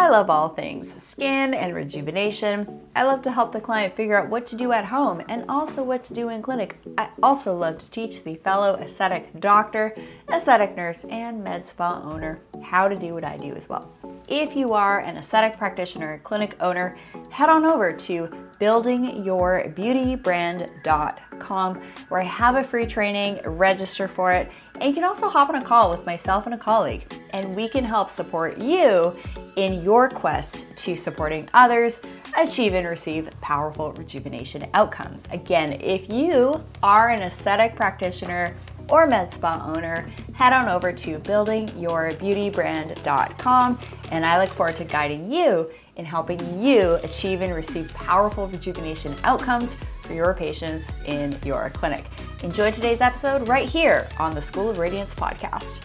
I love all things skin and rejuvenation. I love to help the client figure out what to do at home and also what to do in clinic. I also love to teach the fellow aesthetic doctor, aesthetic nurse, and med spa owner how to do what I do as well. If you are an aesthetic practitioner, clinic owner, head on over to buildingyourbeautybrand.com where I have a free training, register for it, and you can also hop on a call with myself and a colleague, and we can help support you in your quest to supporting others achieve and receive powerful rejuvenation outcomes. Again, if you are an aesthetic practitioner, or med spa owner, head on over to buildingyourbeautybrand.com and I look forward to guiding you in helping you achieve and receive powerful rejuvenation outcomes for your patients in your clinic. Enjoy today's episode right here on the School of Radiance podcast.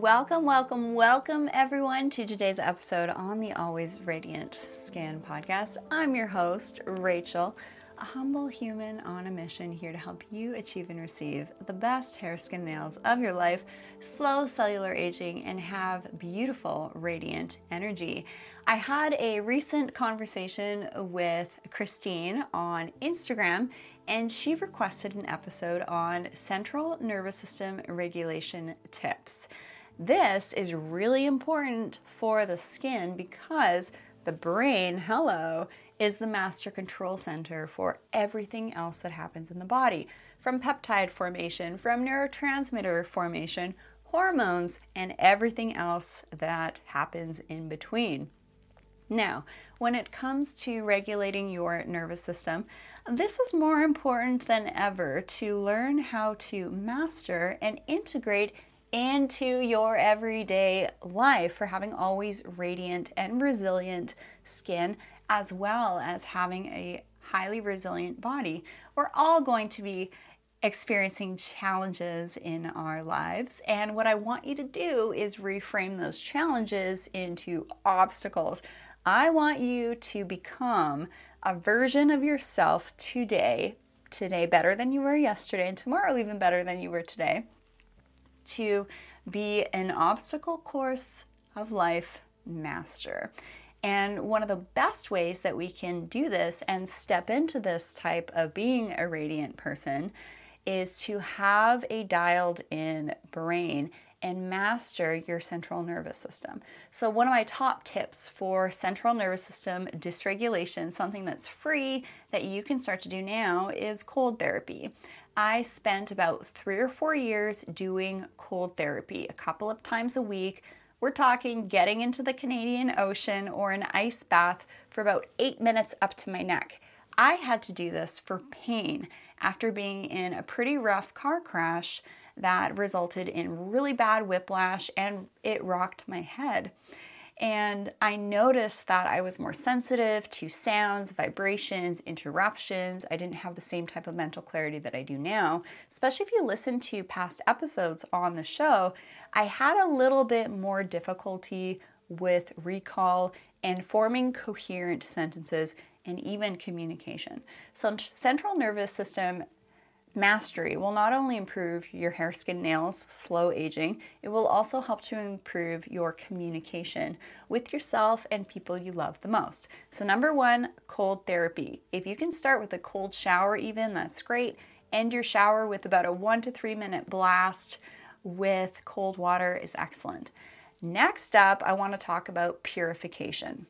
Welcome, welcome, welcome everyone to today's episode on the Always Radiant Skin podcast. I'm your host, Rachel, a humble human on a mission here to help you achieve and receive the best hair, skin, nails of your life, slow cellular aging, and have beautiful, radiant energy. I had a recent conversation with Christine on Instagram and she requested an episode on central nervous system regulation tips. This is really important for the skin because the brain, hello, is the master control center for everything else that happens in the body from peptide formation, from neurotransmitter formation, hormones, and everything else that happens in between. Now, when it comes to regulating your nervous system, this is more important than ever to learn how to master and integrate into your everyday life for having always radiant and resilient skin, as well as having a highly resilient body. We're all going to be experiencing challenges in our lives. And what I want you to do is reframe those challenges into obstacles. I want you to become a version of yourself today, today better than you were yesterday, and tomorrow even better than you were today to be an obstacle course of life master. And one of the best ways that we can do this and step into this type of being a radiant person is to have a dialed in brain and master your central nervous system. So, one of my top tips for central nervous system dysregulation, something that's free that you can start to do now, is cold therapy. I spent about three or four years doing cold therapy a couple of times a week. We're talking getting into the Canadian Ocean or an ice bath for about eight minutes up to my neck. I had to do this for pain after being in a pretty rough car crash that resulted in really bad whiplash and it rocked my head. And I noticed that I was more sensitive to sounds, vibrations, interruptions. I didn't have the same type of mental clarity that I do now. Especially if you listen to past episodes on the show, I had a little bit more difficulty with recall and forming coherent sentences and even communication. So, central nervous system Mastery will not only improve your hair, skin, nails, slow aging, it will also help to improve your communication with yourself and people you love the most. So, number one, cold therapy. If you can start with a cold shower, even, that's great. End your shower with about a one to three minute blast with cold water is excellent. Next up, I want to talk about purification.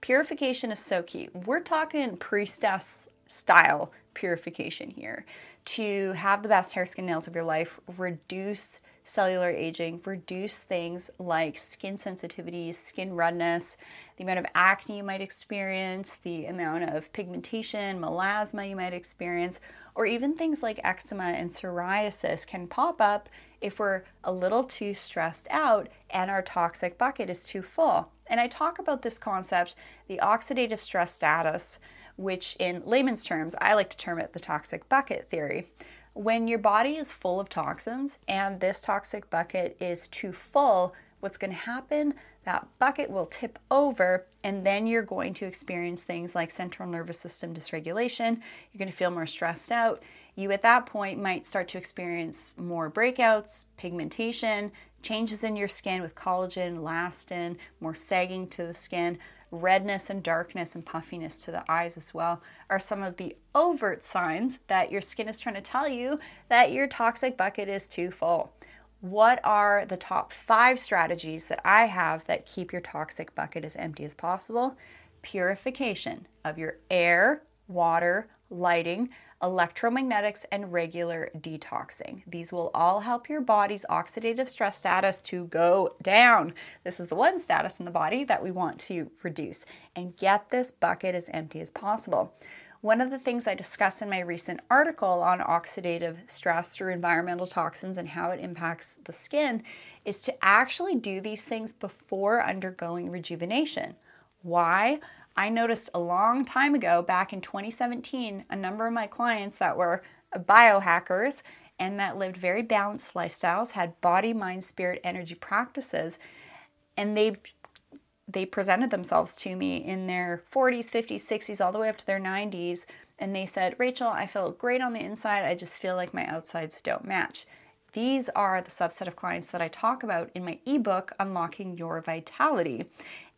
Purification is so key. We're talking priestess style purification here to have the best hair, skin, nails of your life, reduce cellular aging, reduce things like skin sensitivities, skin redness, the amount of acne you might experience, the amount of pigmentation, melasma you might experience, or even things like eczema and psoriasis can pop up if we're a little too stressed out and our toxic bucket is too full. And I talk about this concept, the oxidative stress status, which in layman's terms, I like to term it the toxic bucket theory. When your body is full of toxins and this toxic bucket is too full, what's going to happen? That bucket will tip over, and then you're going to experience things like central nervous system dysregulation. You're going to feel more stressed out. You, at that point, might start to experience more breakouts, pigmentation, changes in your skin with collagen, elastin, more sagging to the skin, redness and darkness and puffiness to the eyes as well are some of the overt signs that your skin is trying to tell you that your toxic bucket is too full. What are the top five strategies that I have that keep your toxic bucket as empty as possible? Purification of your air, water, lighting, electromagnetics, and regular detoxing. These will all help your body's oxidative stress status to go down. This is the one status in the body that we want to reduce and get this bucket as empty as possible. One of the things I discussed in my recent article on oxidative stress through environmental toxins and how it impacts the skin is to actually do these things before undergoing rejuvenation. Why? I noticed a long time ago, back in 2017, a number of my clients that were biohackers and that lived very balanced lifestyles, had body, mind, spirit, energy practices, and they they presented themselves to me in their 40s, 50s, 60s, all the way up to their 90s, and they said, "Rachel, I feel great on the inside. I just feel like my outsides don't match." These are the subset of clients that I talk about in my ebook, Unlocking Your Vitality.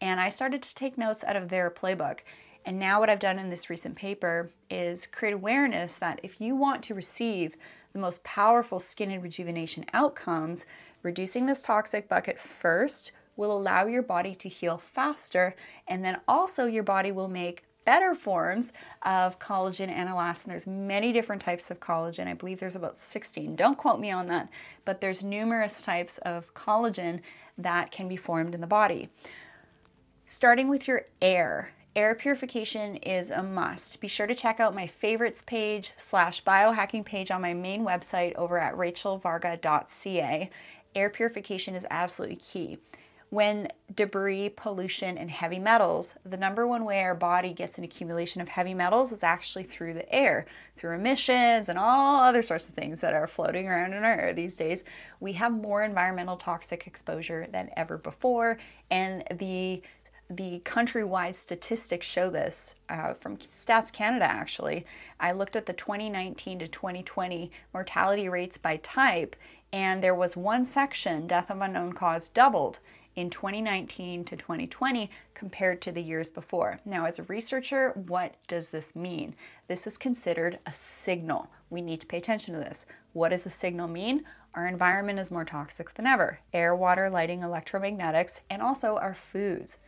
And I started to take notes out of their playbook. And now, what I've done in this recent paper is create awareness that if you want to receive the most powerful skin and rejuvenation outcomes, reducing this toxic bucket first will allow your body to heal faster, and then also your body will make better forms of collagen and elastin. There's many different types of collagen. I believe there's about 16. Don't quote me on that, but there's numerous types of collagen that can be formed in the body. Starting with your air. Air purification is a must. Be sure to check out my favorites page slash biohacking page on my main website over at rachelvarga.ca. Air purification is absolutely key when debris, pollution, and heavy metals, the number one way our body gets an accumulation of heavy metals is actually through the air, through emissions and all other sorts of things that are floating around in our air these days. We have more environmental toxic exposure than ever before, and the the countrywide statistics show this uh, from Stats Canada, actually. I looked at the 2019 to 2020 mortality rates by type, and there was one section, death of unknown cause, doubled in 2019 to 2020 compared to the years before. Now, as a researcher, what does this mean? This is considered a signal. We need to pay attention to this. What does a signal mean? Our environment is more toxic than ever air, water, lighting, electromagnetics, and also our foods.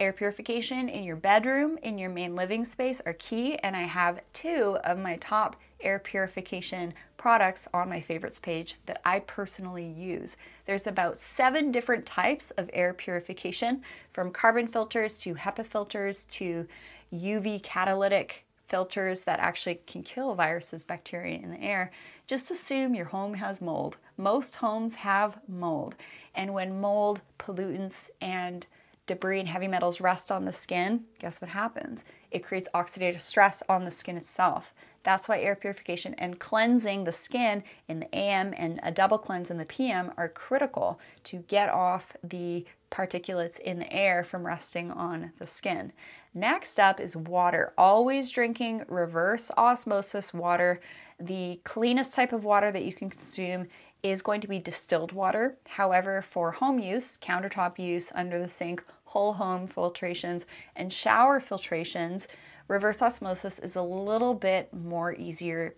Air purification in your bedroom, in your main living space are key, and I have two of my top air purification products on my favorites page that I personally use. There's about seven different types of air purification from carbon filters to HEPA filters to UV catalytic filters that actually can kill viruses, bacteria in the air. Just assume your home has mold. Most homes have mold. And when mold, pollutants, and debris and heavy metals rest on the skin, guess what happens? It creates oxidative stress on the skin itself. That's why air purification and cleansing the skin in the AM and a double cleanse in the PM are critical to get off the particulates in the air from resting on the skin. Next up is water. Always drinking reverse osmosis water. The cleanest type of water that you can consume is going to be distilled water. However, for home use, countertop use, under the sink, whole home filtrations, and shower filtrations, reverse osmosis is a little bit more easier,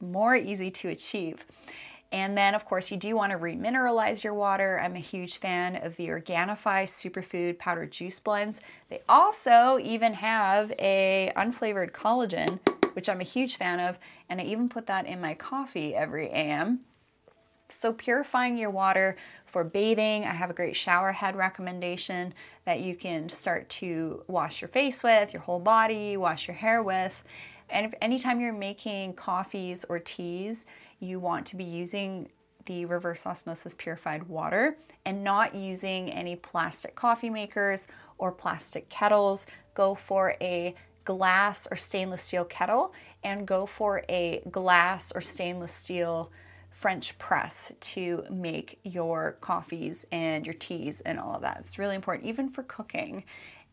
more easy to achieve. And then, of course, you do want to remineralize your water. I'm a huge fan of the Organifi Superfood powder Juice Blends. They also even have a unflavored collagen, which I'm a huge fan of, and I even put that in my coffee every AM. So, purifying your water for bathing, I have a great shower head recommendation that you can start to wash your face with, your whole body, wash your hair with. And if anytime you're making coffees or teas, you want to be using the reverse osmosis purified water and not using any plastic coffee makers or plastic kettles. Go for a glass or stainless steel kettle and go for a glass or stainless steel French press to make your coffees and your teas and all of that. It's really important, even for cooking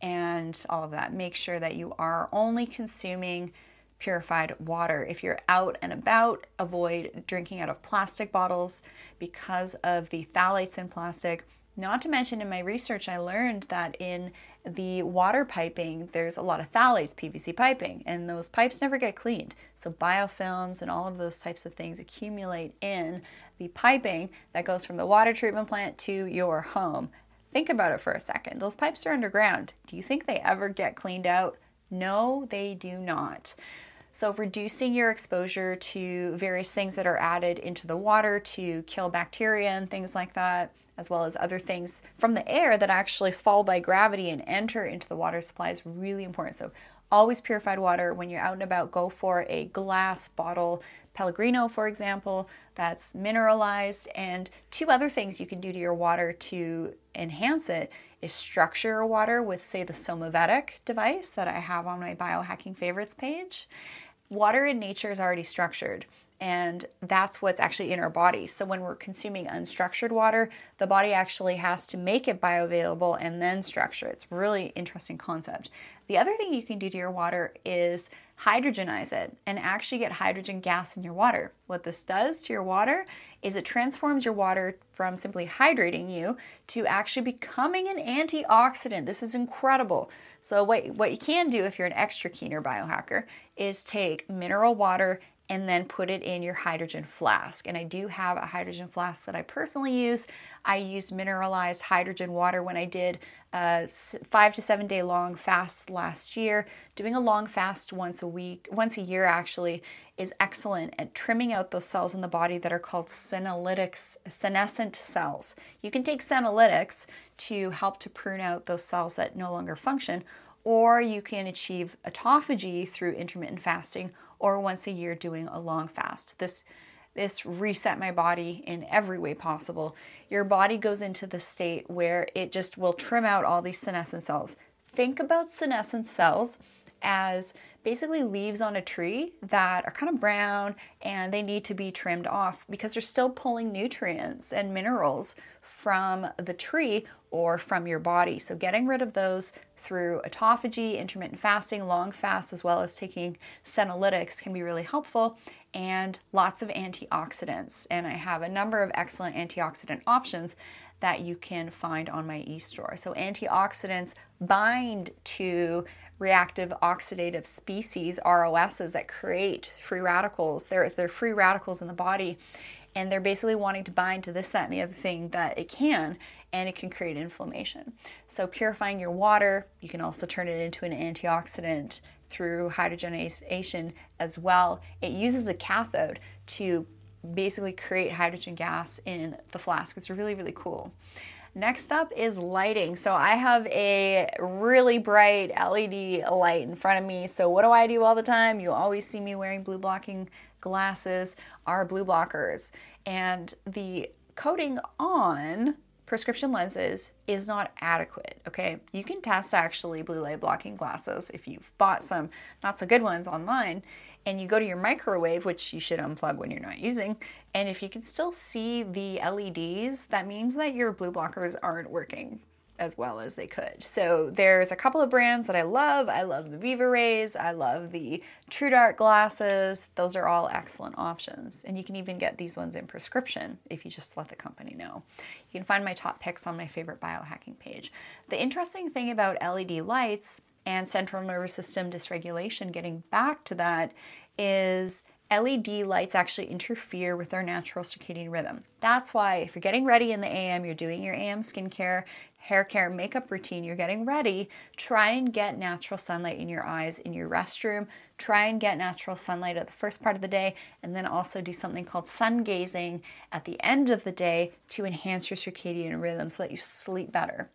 and all of that. Make sure that you are only consuming purified water. If you're out and about, avoid drinking out of plastic bottles because of the phthalates in plastic. Not to mention, in my research, I learned that in the water piping, there's a lot of phthalates, PVC piping, and those pipes never get cleaned. So, biofilms and all of those types of things accumulate in the piping that goes from the water treatment plant to your home. Think about it for a second. Those pipes are underground. Do you think they ever get cleaned out? No, they do not. So, reducing your exposure to various things that are added into the water to kill bacteria and things like that, as well as other things from the air that actually fall by gravity and enter into the water supply is really important. So, always purified water. When you're out and about, go for a glass bottle, Pellegrino, for example, that's mineralized. And two other things you can do to your water to enhance it is structure your water with, say, the Somavedic device that I have on my biohacking favorites page. Water in nature is already structured and that's what's actually in our body. So when we're consuming unstructured water, the body actually has to make it bioavailable and then structure. It's really interesting concept. The other thing you can do to your water is hydrogenize it and actually get hydrogen gas in your water. What this does to your water is it transforms your water from simply hydrating you to actually becoming an antioxidant. This is incredible. So what, what you can do if you're an extra keener biohacker is take mineral water and then put it in your hydrogen flask. And I do have a hydrogen flask that I personally use. I used mineralized hydrogen water when I did a five to seven day long fast last year. Doing a long fast once a week, once a year actually, is excellent at trimming out those cells in the body that are called senolytics, senescent cells. You can take senolytics to help to prune out those cells that no longer function, or you can achieve autophagy through intermittent fasting or once a year doing a long fast. This this reset my body in every way possible. Your body goes into the state where it just will trim out all these senescent cells. Think about senescent cells as basically leaves on a tree that are kind of brown and they need to be trimmed off because they're still pulling nutrients and minerals from the tree or from your body. So, getting rid of those through autophagy, intermittent fasting, long fasts, as well as taking senolytics can be really helpful, and lots of antioxidants. And I have a number of excellent antioxidant options that you can find on my e store. So, antioxidants bind to reactive oxidative species, ROSs, that create free radicals. They're, they're free radicals in the body and they're basically wanting to bind to this, that, and the other thing that it can, and it can create inflammation. So, purifying your water, you can also turn it into an antioxidant through hydrogenation as well. It uses a cathode to basically create hydrogen gas in the flask. It's really, really cool. Next up is lighting. So I have a really bright LED light in front of me. So what do I do all the time? You always see me wearing blue blocking glasses are blue blockers. And the coating on prescription lenses is not adequate. Okay, you can test actually blue light blocking glasses if you've bought some not so good ones online, and you go to your microwave, which you should unplug when you're not using. And if you can still see the LEDs, that means that your blue blockers aren't working as well as they could. So there's a couple of brands that I love. I love the Viva Rays. I love the TrueDark glasses. Those are all excellent options. And you can even get these ones in prescription if you just let the company know. You can find my top picks on my favorite biohacking page. The interesting thing about LED lights and central nervous system dysregulation, getting back to that, is LED lights actually interfere with our natural circadian rhythm. That's why if you're getting ready in the AM, you're doing your AM skincare, hair care, makeup routine, you're getting ready, try and get natural sunlight in your eyes in your restroom. Try and get natural sunlight at the first part of the day, and then also do something called sun gazing at the end of the day to enhance your circadian rhythm so that you sleep better.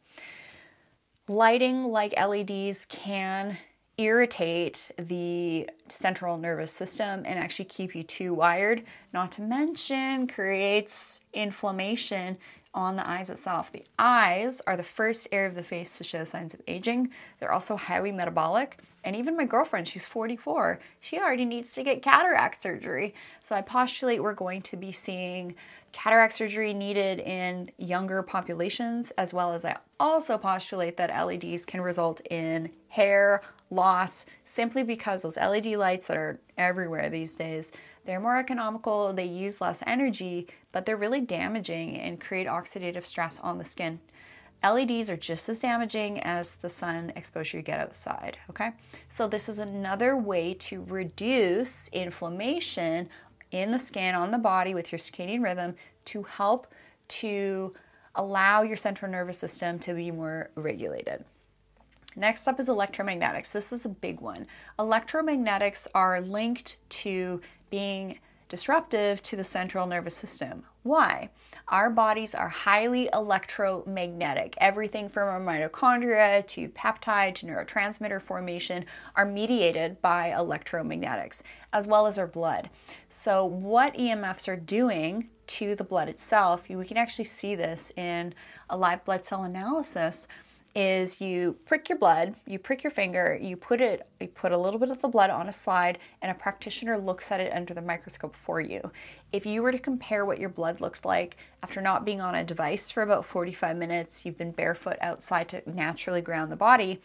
Lighting like LEDs can irritate the central nervous system and actually keep you too wired, not to mention creates inflammation on the eyes itself. The eyes are the first area of the face to show signs of aging. They're also highly metabolic. And even my girlfriend, she's 44, she already needs to get cataract surgery. So I postulate we're going to be seeing cataract surgery needed in younger populations, as well as I also postulate that LEDs can result in hair loss simply because those LED lights that are everywhere these days, they're more economical, they use less energy, but they're really damaging and create oxidative stress on the skin. LEDs are just as damaging as the sun exposure you get outside, okay? So this is another way to reduce inflammation in the skin on the body with your circadian rhythm to help to allow your central nervous system to be more regulated. Next up is electromagnetics. This is a big one. Electromagnetics are linked to being disruptive to the central nervous system. Why? Our bodies are highly electromagnetic. Everything from our mitochondria to peptide to neurotransmitter formation are mediated by electromagnetics, as well as our blood. So, what EMFs are doing to the blood itself, we can actually see this in a live blood cell analysis is you prick your blood, you prick your finger, you put it, you put a little bit of the blood on a slide, and a practitioner looks at it under the microscope for you. If you were to compare what your blood looked like after not being on a device for about 45 minutes, you've been barefoot outside to naturally ground the body,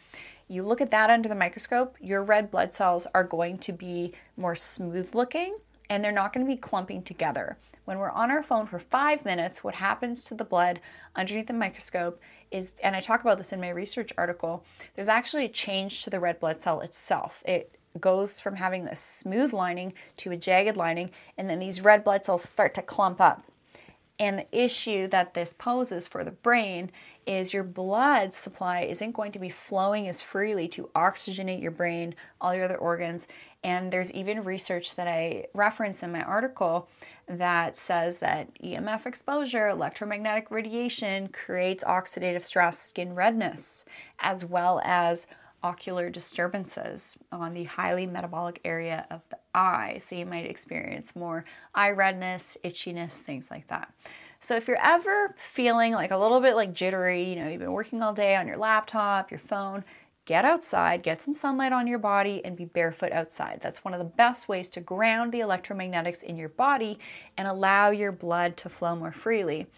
you look at that under the microscope, your red blood cells are going to be more smooth looking and they're not going to be clumping together. When we're on our phone for five minutes, what happens to the blood underneath the microscope is, and I talk about this in my research article, there's actually a change to the red blood cell itself. It goes from having a smooth lining to a jagged lining, and then these red blood cells start to clump up. And the issue that this poses for the brain is your blood supply isn't going to be flowing as freely to oxygenate your brain, all your other organs. And there's even research that I reference in my article that says that EMF exposure, electromagnetic radiation, creates oxidative stress, skin redness, as well as ocular disturbances on the highly metabolic area of the eye. So you might experience more eye redness, itchiness, things like that. So if you're ever feeling like a little bit like jittery, you know, you've been working all day on your laptop, your phone, get outside, get some sunlight on your body, and be barefoot outside. That's one of the best ways to ground the electromagnetics in your body and allow your blood to flow more freely.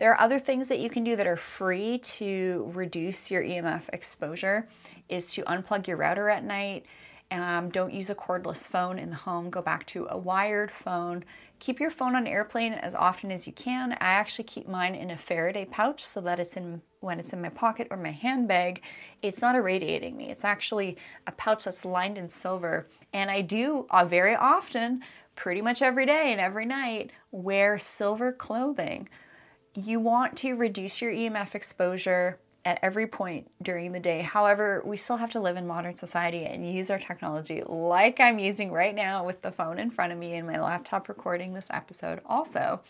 There are other things that you can do that are free to reduce your EMF exposure is to unplug your router at night. Um, don't use a cordless phone in the home. Go back to a wired phone. Keep your phone on airplane as often as you can. I actually keep mine in a Faraday pouch so that it's in when it's in my pocket or my handbag, it's not irradiating me. It's actually a pouch that's lined in silver. And I do uh, very often, pretty much every day and every night, wear silver clothing. You want to reduce your EMF exposure at every point during the day. However, we still have to live in modern society and use our technology like I'm using right now with the phone in front of me and my laptop recording this episode also.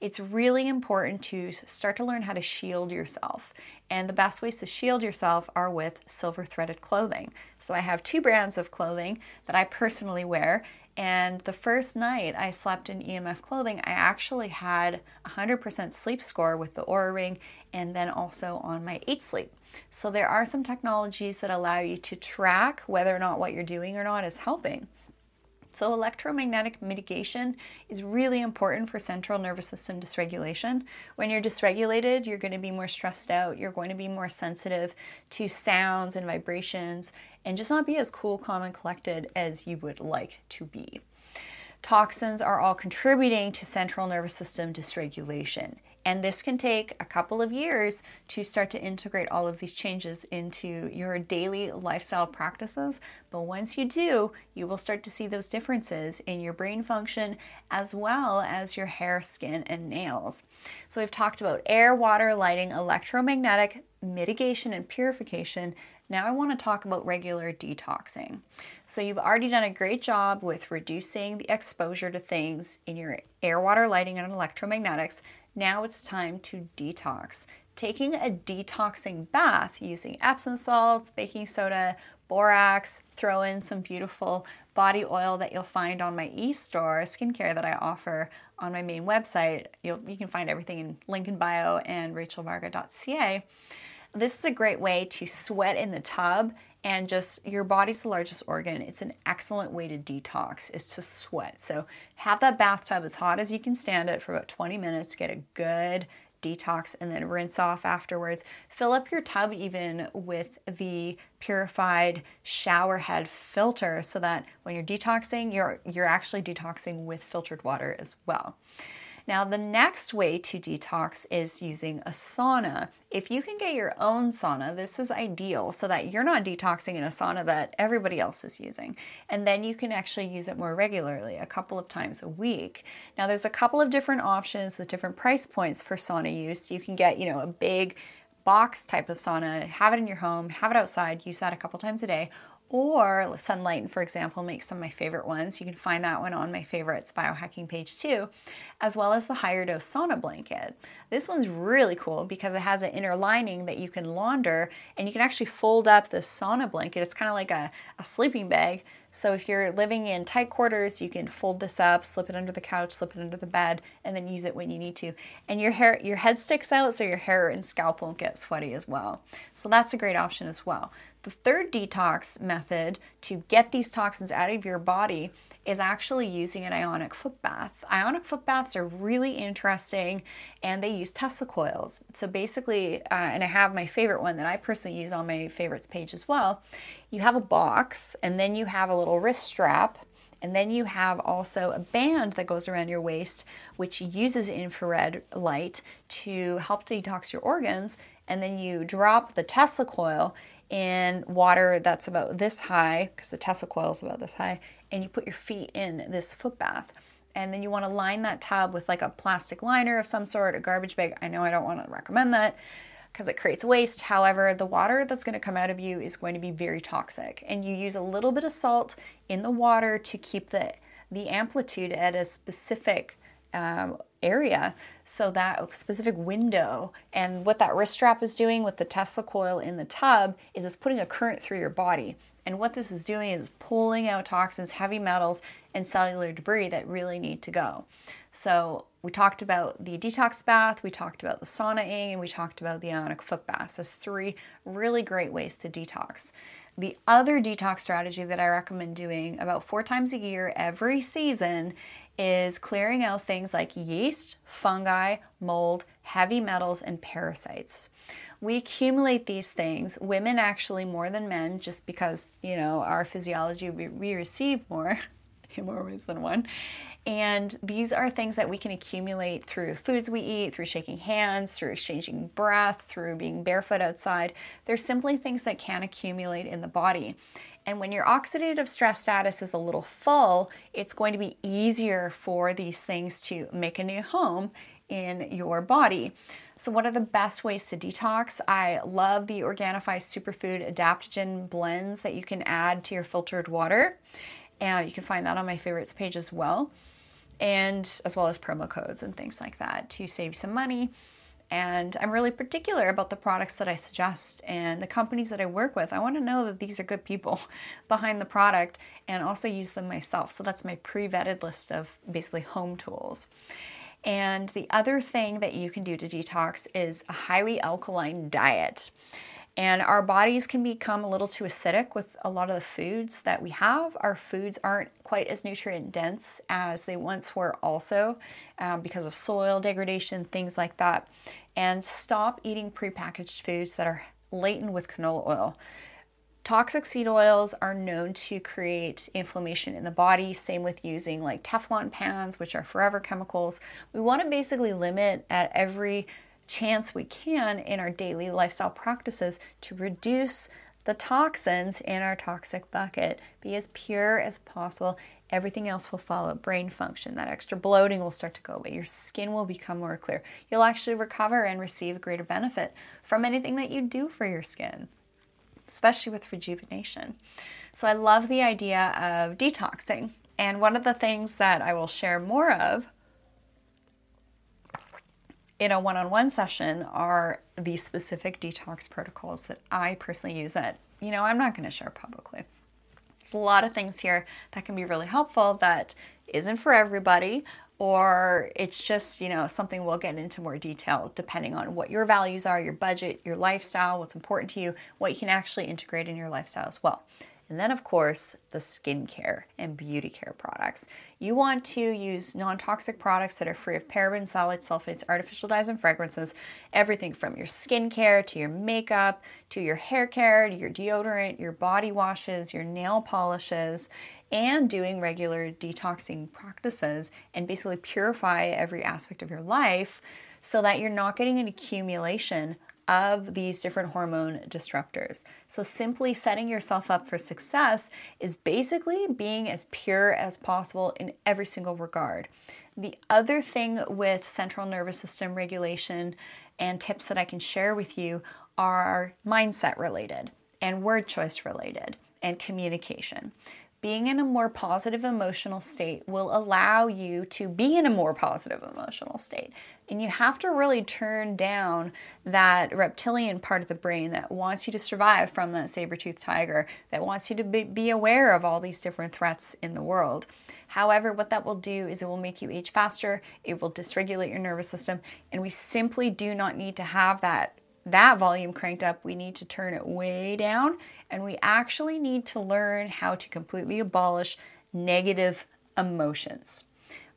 It's really important to start to learn how to shield yourself. And the best ways to shield yourself are with silver threaded clothing. So I have two brands of clothing that I personally wear, and the first night I slept in EMF clothing, I actually had 100% sleep score with the Oura Ring and then also on my 8 Sleep. So there are some technologies that allow you to track whether or not what you're doing or not is helping. So, electromagnetic mitigation is really important for central nervous system dysregulation. When you're dysregulated, you're going to be more stressed out, you're going to be more sensitive to sounds and vibrations, and just not be as cool, calm, and collected as you would like to be. Toxins are all contributing to central nervous system dysregulation. And this can take a couple of years to start to integrate all of these changes into your daily lifestyle practices. But once you do, you will start to see those differences in your brain function as well as your hair, skin, and nails. So we've talked about air, water, lighting, electromagnetic mitigation, and purification. Now, I want to talk about regular detoxing. So, you've already done a great job with reducing the exposure to things in your air, water, lighting, and electromagnetics. Now it's time to detox. Taking a detoxing bath using Epsom salts, baking soda, borax, throw in some beautiful body oil that you'll find on my e-store skincare that I offer on my main website. You'll, you can find everything in link in bio and rachelvarga.ca. This is a great way to sweat in the tub and just your body's the largest organ. It's an excellent way to detox is to sweat. So have that bathtub as hot as you can stand it for about 20 minutes, get a good detox and then rinse off afterwards. Fill up your tub even with the purified shower head filter so that when you're detoxing, you're you're actually detoxing with filtered water as well. Now, the next way to detox is using a sauna. If you can get your own sauna, this is ideal so that you're not detoxing in a sauna that everybody else is using. And then you can actually use it more regularly, a couple of times a week. Now, there's a couple of different options with different price points for sauna use. You can get, you know, a big box type of sauna, have it in your home, have it outside, use that a couple times a day, or Sunlighten, for example, makes some of my favorite ones. You can find that one on my favorites biohacking page too, as well as the higher dose sauna blanket. This one's really cool because it has an inner lining that you can launder and you can actually fold up the sauna blanket. It's kind of like a, a sleeping bag. So if you're living in tight quarters, you can fold this up, slip it under the couch, slip it under the bed, and then use it when you need to. And your hair, your head sticks out, so your hair and scalp won't get sweaty as well. So that's a great option as well. The third detox method to get these toxins out of your body is actually using an ionic foot bath. Ionic foot baths are really interesting and they use Tesla coils. So basically, uh, and I have my favorite one that I personally use on my favorites page as well. You have a box and then you have a little wrist strap. And then you have also a band that goes around your waist, which uses infrared light to help detox your organs. And then you drop the Tesla coil in water that's about this high, because the Tesla coil is about this high, and you put your feet in this foot bath. And then you want to line that tub with like a plastic liner of some sort, a garbage bag. I know I don't want to recommend that because it creates waste. However, the water that's going to come out of you is going to be very toxic. And you use a little bit of salt in the water to keep the, the amplitude at a specific um, area. So that specific window and what that wrist strap is doing with the tesla coil in the tub is it's putting a current through your body. And what this is doing is pulling out toxins heavy metals and cellular debris that really need to go. So we talked about the detox bath we talked about the saunaing and we talked about the ionic foot bath so three really great ways to detox. The other detox strategy that I recommend doing about four times a year every season is clearing out things like yeast, fungi, mold, heavy metals, and parasites. We accumulate these things, women actually more than men, just because, you know, our physiology, we, we receive more in more ways than one. And these are things that we can accumulate through foods we eat, through shaking hands, through exchanging breath, through being barefoot outside. They're simply things that can accumulate in the body. And when your oxidative stress status is a little full, it's going to be easier for these things to make a new home in your body. So, what are the best ways to detox? I love the Organifi Superfood Adaptogen blends that you can add to your filtered water. And you can find that on my favorites page as well. And as well as promo codes and things like that to save some money and I'm really particular about the products that I suggest and the companies that I work with. I want to know that these are good people behind the product and also use them myself. So that's my pre vetted list of basically home tools. And the other thing that you can do to detox is a highly alkaline diet. And our bodies can become a little too acidic with a lot of the foods that we have. Our foods aren't quite as nutrient dense as they once were, also um, because of soil degradation, things like that. And stop eating prepackaged foods that are laden with canola oil. Toxic seed oils are known to create inflammation in the body. Same with using like Teflon pans, which are forever chemicals. We want to basically limit at every chance we can in our daily lifestyle practices to reduce the toxins in our toxic bucket. Be as pure as possible. Everything else will follow. Brain function, that extra bloating will start to go away. Your skin will become more clear. You'll actually recover and receive greater benefit from anything that you do for your skin especially with rejuvenation. So I love the idea of detoxing. And one of the things that I will share more of in a one on one session are the specific detox protocols that I personally use that, you know, I'm not going to share publicly. There's a lot of things here that can be really helpful that isn't for everybody, or it's just, you know, something we'll get into more detail depending on what your values are, your budget, your lifestyle, what's important to you, what you can actually integrate in your lifestyle as well. And then, of course, the skincare and beauty care products. You want to use non toxic products that are free of parabens, phthalates, sulfates, artificial dyes, and fragrances. Everything from your skincare to your makeup to your hair care, to your deodorant, your body washes, your nail polishes, and doing regular detoxing practices and basically purify every aspect of your life so that you're not getting an accumulation of these different hormone disruptors. So, simply setting yourself up for success is basically being as pure as possible in every single regard. The other thing with central nervous system regulation and tips that I can share with you are mindset related and word choice related and communication being in a more positive emotional state will allow you to be in a more positive emotional state. And you have to really turn down that reptilian part of the brain that wants you to survive from that saber toothed tiger, that wants you to be, aware of all these different threats in the world. However, what that will do is it will make you age faster, it will dysregulate your nervous system, and we simply do not need to have that that volume cranked up, we need to turn it way down and we actually need to learn how to completely abolish negative emotions.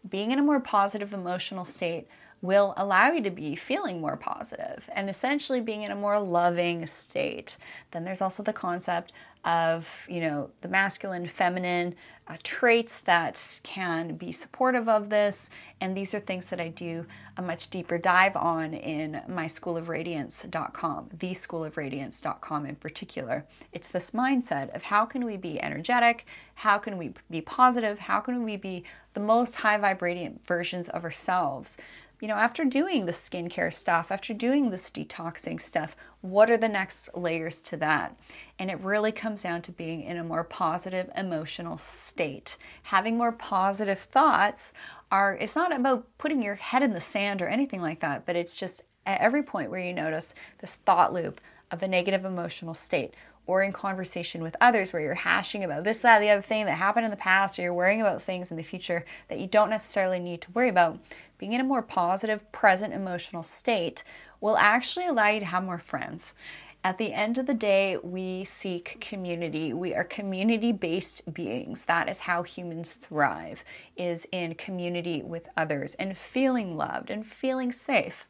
Being in a more positive emotional state will allow you to be feeling more positive and essentially being in a more loving state. Then there's also the concept of, you know, the masculine, feminine uh, traits that can be supportive of this. And these are things that I do a much deeper dive on in my schoolofradiance.com, the schoolofradiance.com in particular. It's this mindset of how can we be energetic? How can we be positive? How can we be the most high vibrating versions of ourselves? You know, after doing the skincare stuff, after doing this detoxing stuff, what are the next layers to that? And it really comes down to being in a more positive emotional state. Having more positive thoughts are, it's not about putting your head in the sand or anything like that, but it's just at every point where you notice this thought loop of a negative emotional state or in conversation with others where you're hashing about this, that, the other thing that happened in the past, or you're worrying about things in the future that you don't necessarily need to worry about, being in a more positive, present emotional state will actually allow you to have more friends. At the end of the day, we seek community. We are community-based beings. That is how humans thrive, is in community with others and feeling loved and feeling safe.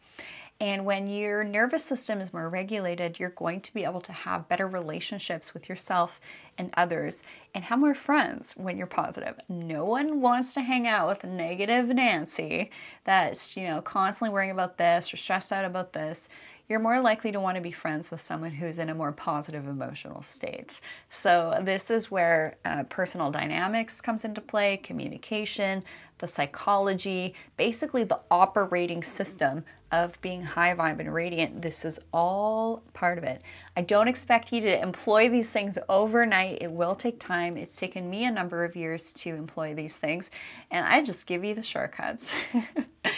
And when your nervous system is more regulated, you're going to be able to have better relationships with yourself and others and have more friends when you're positive. No one wants to hang out with negative Nancy that's, you know, constantly worrying about this or stressed out about this you're more likely to want to be friends with someone who's in a more positive emotional state. So, this is where uh, personal dynamics comes into play, communication, the psychology, basically the operating system of being high vibe and radiant. This is all part of it. I don't expect you to employ these things overnight. It will take time. It's taken me a number of years to employ these things, and I just give you the shortcuts.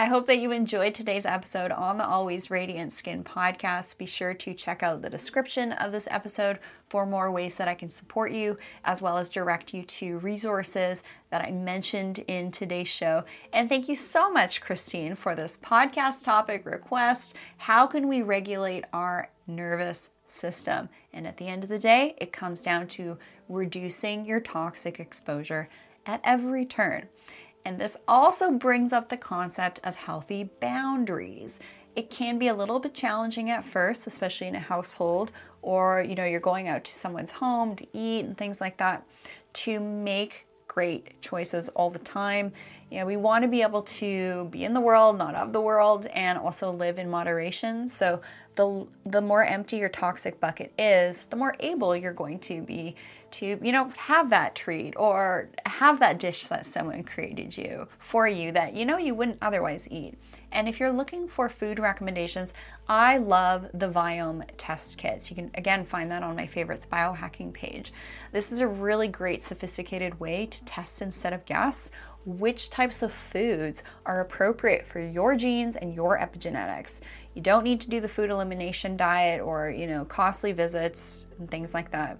I hope that you enjoyed today's episode on the Always Radiant Skin podcast. Be sure to check out the description of this episode for more ways that I can support you, as well as direct you to resources that I mentioned in today's show. And thank you so much, Christine, for this podcast topic request. How can we regulate our nervous system? And at the end of the day, it comes down to reducing your toxic exposure at every turn. And this also brings up the concept of healthy boundaries. it can be a little bit challenging at first, especially in a household or you know you're going out to someone's home to eat and things like that to make great choices all the time. You know, we want to be able to be in the world, not of the world, and also live in moderation. So the the more empty your toxic bucket is, the more able you're going to be to, you know, have that treat or have that dish that someone created you for you that you know you wouldn't otherwise eat. And if you're looking for food recommendations, I love the Viome test kits. You can again find that on my favorites biohacking page. This is a really great sophisticated way to test instead of guess which types of foods are appropriate for your genes and your epigenetics. You don't need to do the food elimination diet or, you know, costly visits and things like that.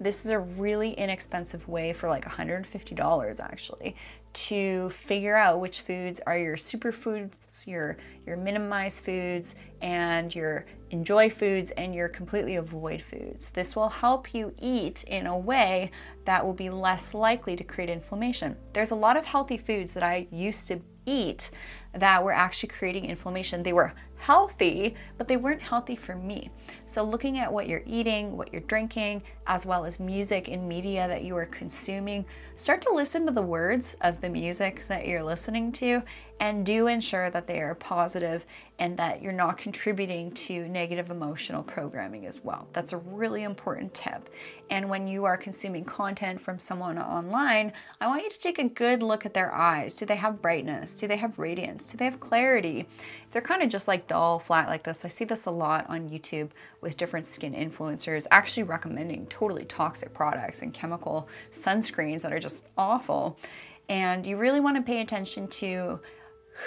This is a really inexpensive way for like $150 actually to figure out which foods are your superfoods, your your minimized foods, and your enjoy foods and your completely avoid foods. This will help you eat in a way that will be less likely to create inflammation. There's a lot of healthy foods that I used to eat that were actually creating inflammation. They were healthy, but they weren't healthy for me. So, looking at what you're eating, what you're drinking, as well as music and media that you are consuming, start to listen to the words of the music that you're listening to and do ensure that they are positive and that you're not contributing to negative emotional programming as well. That's a really important tip. And when you are consuming content from someone online, I want you to take a good look at their eyes. Do they have brightness? Do they have radiance? Do they have clarity? They're kind of just like dull, flat like this, I see this a lot on YouTube with different skin influencers actually recommending totally toxic products and chemical sunscreens that are just awful. And you really want to pay attention to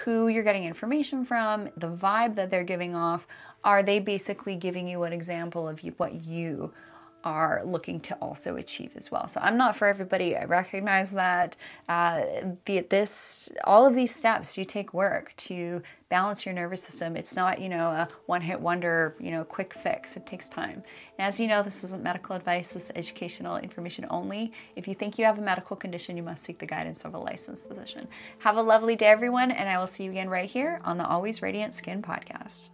who you're getting information from, the vibe that they're giving off. Are they basically giving you an example of what you are looking to also achieve as well. So I'm not for everybody. I recognize that. Uh, the, this, all of these steps do take work to balance your nervous system. It's not, you know, a one-hit wonder, you know, quick fix. It takes time. And as you know, this isn't medical advice. This is educational information only. If you think you have a medical condition, you must seek the guidance of a licensed physician. Have a lovely day, everyone, and I will see you again right here on the Always Radiant Skin podcast.